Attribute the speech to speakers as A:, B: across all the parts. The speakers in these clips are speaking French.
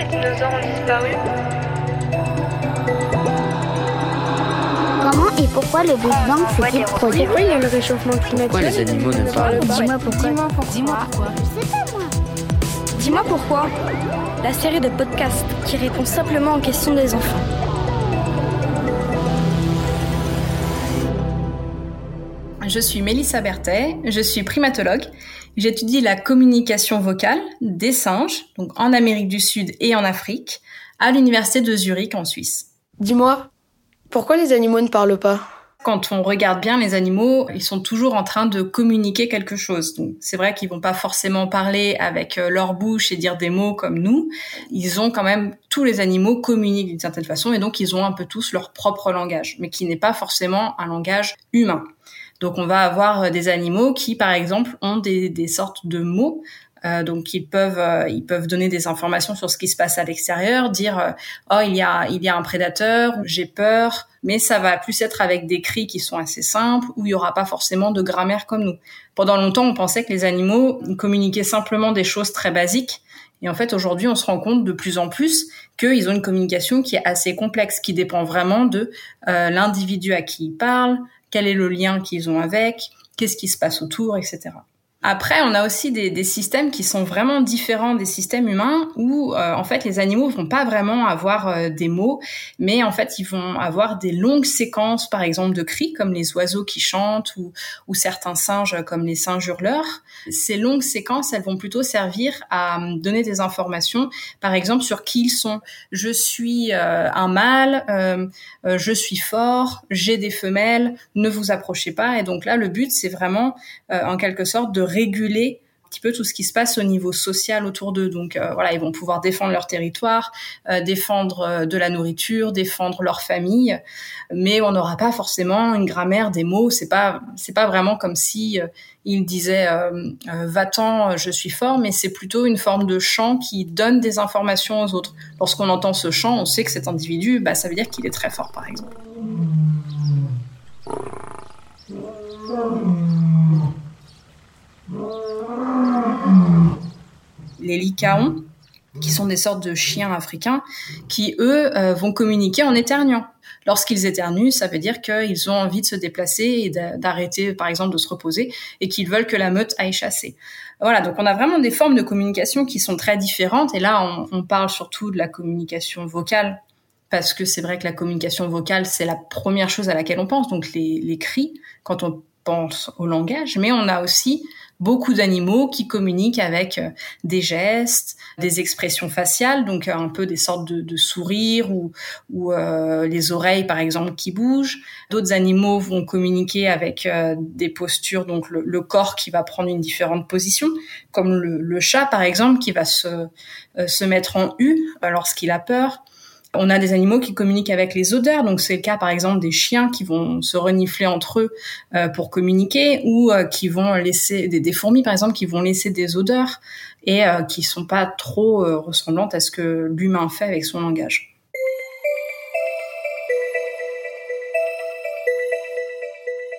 A: les dinosaures ont disparu
B: Comment et pourquoi le Big Bang s'est-il produit
A: Pourquoi il y a le réchauffement climatique
C: Pourquoi les animaux ne parlent pas
B: Dis-moi pourquoi.
A: Dis-moi pourquoi.
B: Je sais pas moi.
A: Dis-moi pourquoi. La série de podcasts qui répond simplement aux questions des enfants.
D: Je suis Mélissa Berthet, je suis primatologue. J'étudie la communication vocale des singes, donc en Amérique du Sud et en Afrique, à l'université de Zurich en Suisse.
E: Dis-moi, pourquoi les animaux ne parlent pas?
D: Quand on regarde bien les animaux, ils sont toujours en train de communiquer quelque chose. Donc c'est vrai qu'ils vont pas forcément parler avec euh, leur bouche et dire des mots comme nous. Ils ont quand même tous les animaux communiquent d'une certaine façon et donc ils ont un peu tous leur propre langage, mais qui n'est pas forcément un langage humain. Donc on va avoir euh, des animaux qui, par exemple, ont des, des sortes de mots. Euh, donc ils peuvent euh, ils peuvent donner des informations sur ce qui se passe à l'extérieur, dire euh, oh il y a il y a un prédateur, j'ai peur, mais ça va plus être avec des cris qui sont assez simples où il y aura pas forcément de grammaire comme nous. Pendant longtemps on pensait que les animaux communiquaient simplement des choses très basiques. Et en fait, aujourd'hui, on se rend compte de plus en plus qu'ils ont une communication qui est assez complexe, qui dépend vraiment de l'individu à qui ils parlent, quel est le lien qu'ils ont avec, qu'est-ce qui se passe autour, etc. Après, on a aussi des, des, systèmes qui sont vraiment différents des systèmes humains où, euh, en fait, les animaux vont pas vraiment avoir euh, des mots, mais en fait, ils vont avoir des longues séquences, par exemple, de cris, comme les oiseaux qui chantent ou, ou certains singes, comme les singes hurleurs. Ces longues séquences, elles vont plutôt servir à euh, donner des informations, par exemple, sur qui ils sont. Je suis euh, un mâle, euh, je suis fort, j'ai des femelles, ne vous approchez pas. Et donc là, le but, c'est vraiment, en quelque sorte, de réguler un petit peu tout ce qui se passe au niveau social autour d'eux. Donc euh, voilà, ils vont pouvoir défendre leur territoire, euh, défendre euh, de la nourriture, défendre leur famille, mais on n'aura pas forcément une grammaire des mots. C'est pas c'est pas vraiment comme si il disait va-t'en, je suis fort, mais c'est plutôt une forme de chant qui donne des informations aux autres. Lorsqu'on entend ce chant, on sait que cet individu, bah, ça veut dire qu'il est très fort, par exemple. Qui sont des sortes de chiens africains, qui eux euh, vont communiquer en éternuant. Lorsqu'ils éternuent, ça veut dire qu'ils ont envie de se déplacer et d'arrêter, par exemple, de se reposer, et qu'ils veulent que la meute aille chasser. Voilà, donc on a vraiment des formes de communication qui sont très différentes. Et là, on, on parle surtout de la communication vocale, parce que c'est vrai que la communication vocale, c'est la première chose à laquelle on pense, donc les, les cris, quand on au langage. Mais on a aussi beaucoup d'animaux qui communiquent avec euh, des gestes, des expressions faciales, donc euh, un peu des sortes de, sourires ou, euh, les oreilles par exemple qui bougent. D'autres animaux vont communiquer avec des postures, donc le, corps qui va prendre une différente position, comme le, chat par exemple qui va se mettre en U lorsqu'il a peur. On a des animaux qui communiquent avec les odeurs, donc c'est le cas par exemple des chiens qui vont se renifler entre eux euh, pour communiquer, ou euh, qui vont laisser des, des, fourmis par exemple qui vont laisser des odeurs et euh, qui sont pas trop ressemblantes à ce que l'humain fait avec son langage.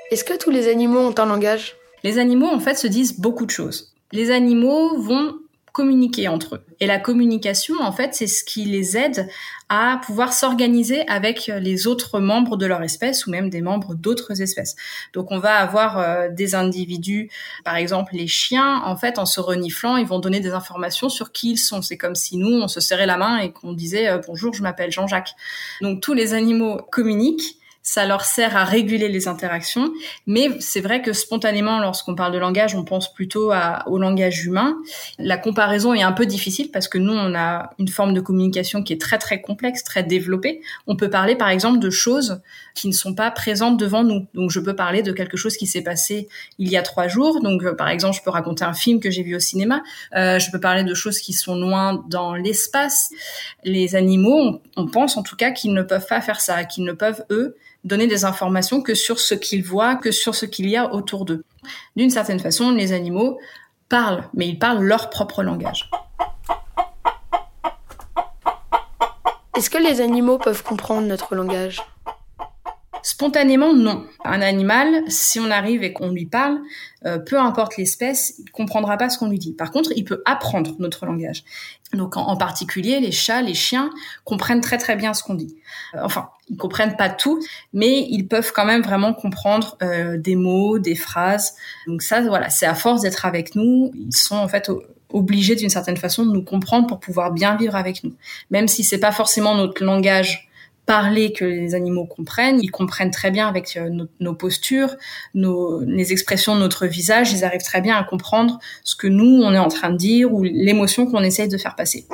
E: Est-ce que tous les animaux ont un langage?
D: Les animaux en fait se disent beaucoup de choses. Les animaux vont communiquer entre eux. Et la communication, en fait, c'est ce qui les aide à pouvoir s'organiser avec les autres membres de leur espèce ou même des membres d'autres espèces. Donc on va avoir euh, des individus, par exemple les chiens, en fait, en se reniflant, ils vont donner des informations sur qui ils sont. C'est comme si nous, on se serrait la main et qu'on disait euh, bonjour, je m'appelle Jean-Jacques. Donc tous les animaux communiquent ça leur sert à réguler les interactions. Mais c'est vrai que spontanément, lorsqu'on parle de langage, on pense plutôt au langage humain. La comparaison est un peu difficile parce que nous, on a une forme de communication qui est très très complexe, très développée. On peut parler par exemple de choses qui ne sont pas présentes devant nous. Donc je peux parler de quelque chose qui s'est passé il y a trois jours. Donc euh, par exemple, je peux raconter un film que j'ai vu au cinéma. Euh, je peux parler de choses qui sont loin dans l'espace. Les animaux, on pense en tout cas qu'ils ne peuvent pas faire ça, qu'ils ne peuvent eux donner des informations que sur ce qu'ils voient, que sur ce qu'il y a autour d'eux. D'une certaine façon, les animaux parlent, mais ils parlent leur propre langage.
E: Est-ce que les animaux peuvent comprendre notre langage?
D: Spontanément, non. Un animal, si on arrive et qu'on lui parle, euh, peu importe l'espèce, il comprendra pas ce qu'on lui dit. Par contre, il peut apprendre notre langage. Donc, en, particulier, les chats, les chiens comprennent très très bien ce qu'on dit. Euh, enfin, ils comprennent pas tout, mais ils peuvent quand même vraiment comprendre euh, des mots, des phrases. Donc ça, voilà, c'est à force d'être avec nous, ils sont en fait obligés d'une certaine façon de nous comprendre pour pouvoir bien vivre avec nous. Même si c'est pas forcément notre langage parler que les animaux comprennent. Ils comprennent très bien avec euh, nos, postures, nos, les expressions de notre visage. Ils arrivent très bien à comprendre ce que nous, on est en train de dire ou l'émotion qu'on essaye de faire passer.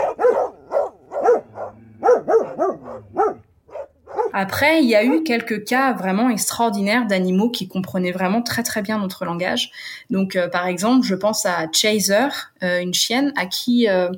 D: Après, il y a eu quelques cas vraiment extraordinaires d'animaux qui comprenaient vraiment très très bien notre langage. Donc, euh, par exemple, je pense à Chaser, euh, une chienne à qui euh,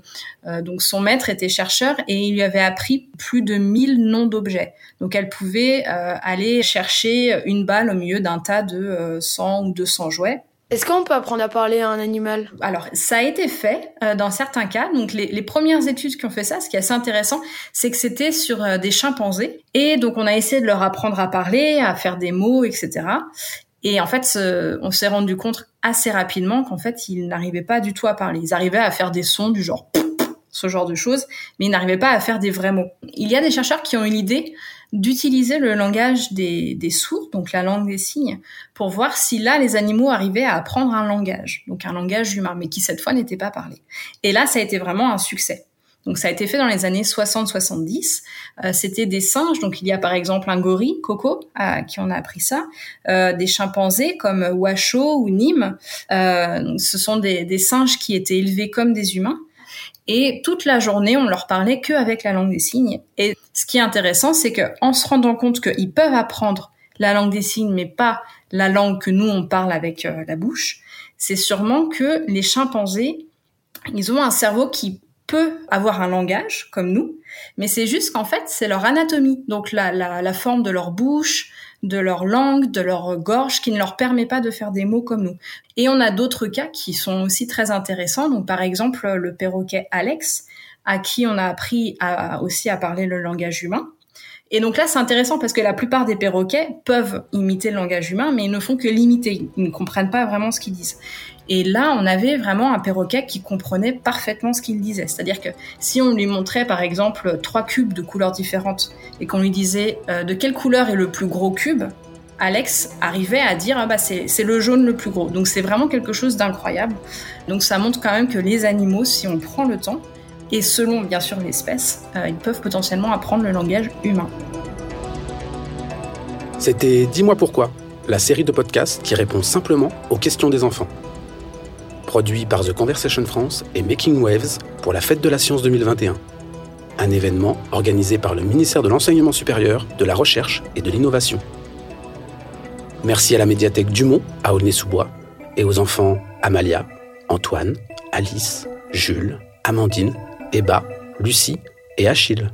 D: donc son maître était chercheur et il lui avait appris plus de 1000 noms d'objets. Donc, elle pouvait aller chercher une balle au milieu d'un tas de 100 ou 200 jouets
E: est-ce qu'on peut apprendre à parler à un animal?
D: Alors, ça a été fait euh, dans certains cas. Donc, les, les, premières études qui ont fait ça, ce qui est assez intéressant, c'est que c'était sur euh, des chimpanzés. Et donc, on a essayé de leur apprendre à parler, à faire des mots, etc. Et en fait, on s'est rendu compte assez rapidement qu'en fait, ils n'arrivaient pas du tout à parler. Ils arrivaient à faire des sons du genre ce genre de choses, mais ils n'arrivaient pas à faire des vrais mots. Il y a des chercheurs qui ont eu l'idée d'utiliser le langage des, des sourds, donc la langue des signes, pour voir si là les animaux arrivaient à apprendre un langage, donc un langage humain, mais qui cette fois n'était pas parlé. Et là, ça a été vraiment un succès. Donc ça a été fait dans les années 60-70. Euh, C'était des singes, donc il y a par exemple un gorille, Coco, à qui on a appris ça, euh, des chimpanzés comme Washoe ou Nîmes. Euh, ce sont des, des, singes qui étaient élevés comme des humains et toute la journée, on leur parlait qu'avec la langue des signes. Et ce qui est intéressant, c'est qu'en se rendant compte qu'ils peuvent apprendre la langue des signes, mais pas la langue que nous on parle avec euh, la bouche, c'est sûrement que les chimpanzés, ils ont un cerveau qui peut avoir un langage comme nous, mais c'est juste qu'en fait c'est leur anatomie, donc la, la, la forme de leur bouche, de leur langue, de leur gorge, qui ne leur permet pas de faire des mots comme nous. Et on a d'autres cas qui sont aussi très intéressants. Donc par exemple le perroquet Alex, à qui on a appris à, aussi à parler le langage humain. Et donc là, c'est intéressant parce que la plupart des perroquets peuvent imiter le langage humain, mais ils ne font que l'imiter. Ils ne comprennent pas vraiment ce qu'ils disent. Et là, on avait vraiment un perroquet qui comprenait parfaitement ce qu'il disait. C'est-à-dire que si on lui montrait, par exemple, trois cubes de couleurs différentes et qu'on lui disait euh, de quelle couleur est le plus gros cube, Alex arrivait à dire ah bah c'est le jaune le plus gros. Donc c'est vraiment quelque chose d'incroyable. Donc ça montre quand même que les animaux, si on prend le temps, et selon bien sûr l'espèce, euh, ils peuvent potentiellement apprendre le langage humain.
C: C'était Dis-moi pourquoi, la série de podcasts qui répond simplement aux questions des enfants produit par The Conversation France et Making Waves pour la Fête de la Science 2021. Un événement organisé par le ministère de l'Enseignement supérieur, de la Recherche et de l'Innovation. Merci à la médiathèque Dumont à Aulnay-sous-Bois et aux enfants Amalia, Antoine, Alice, Jules, Amandine, Eba, Lucie et Achille.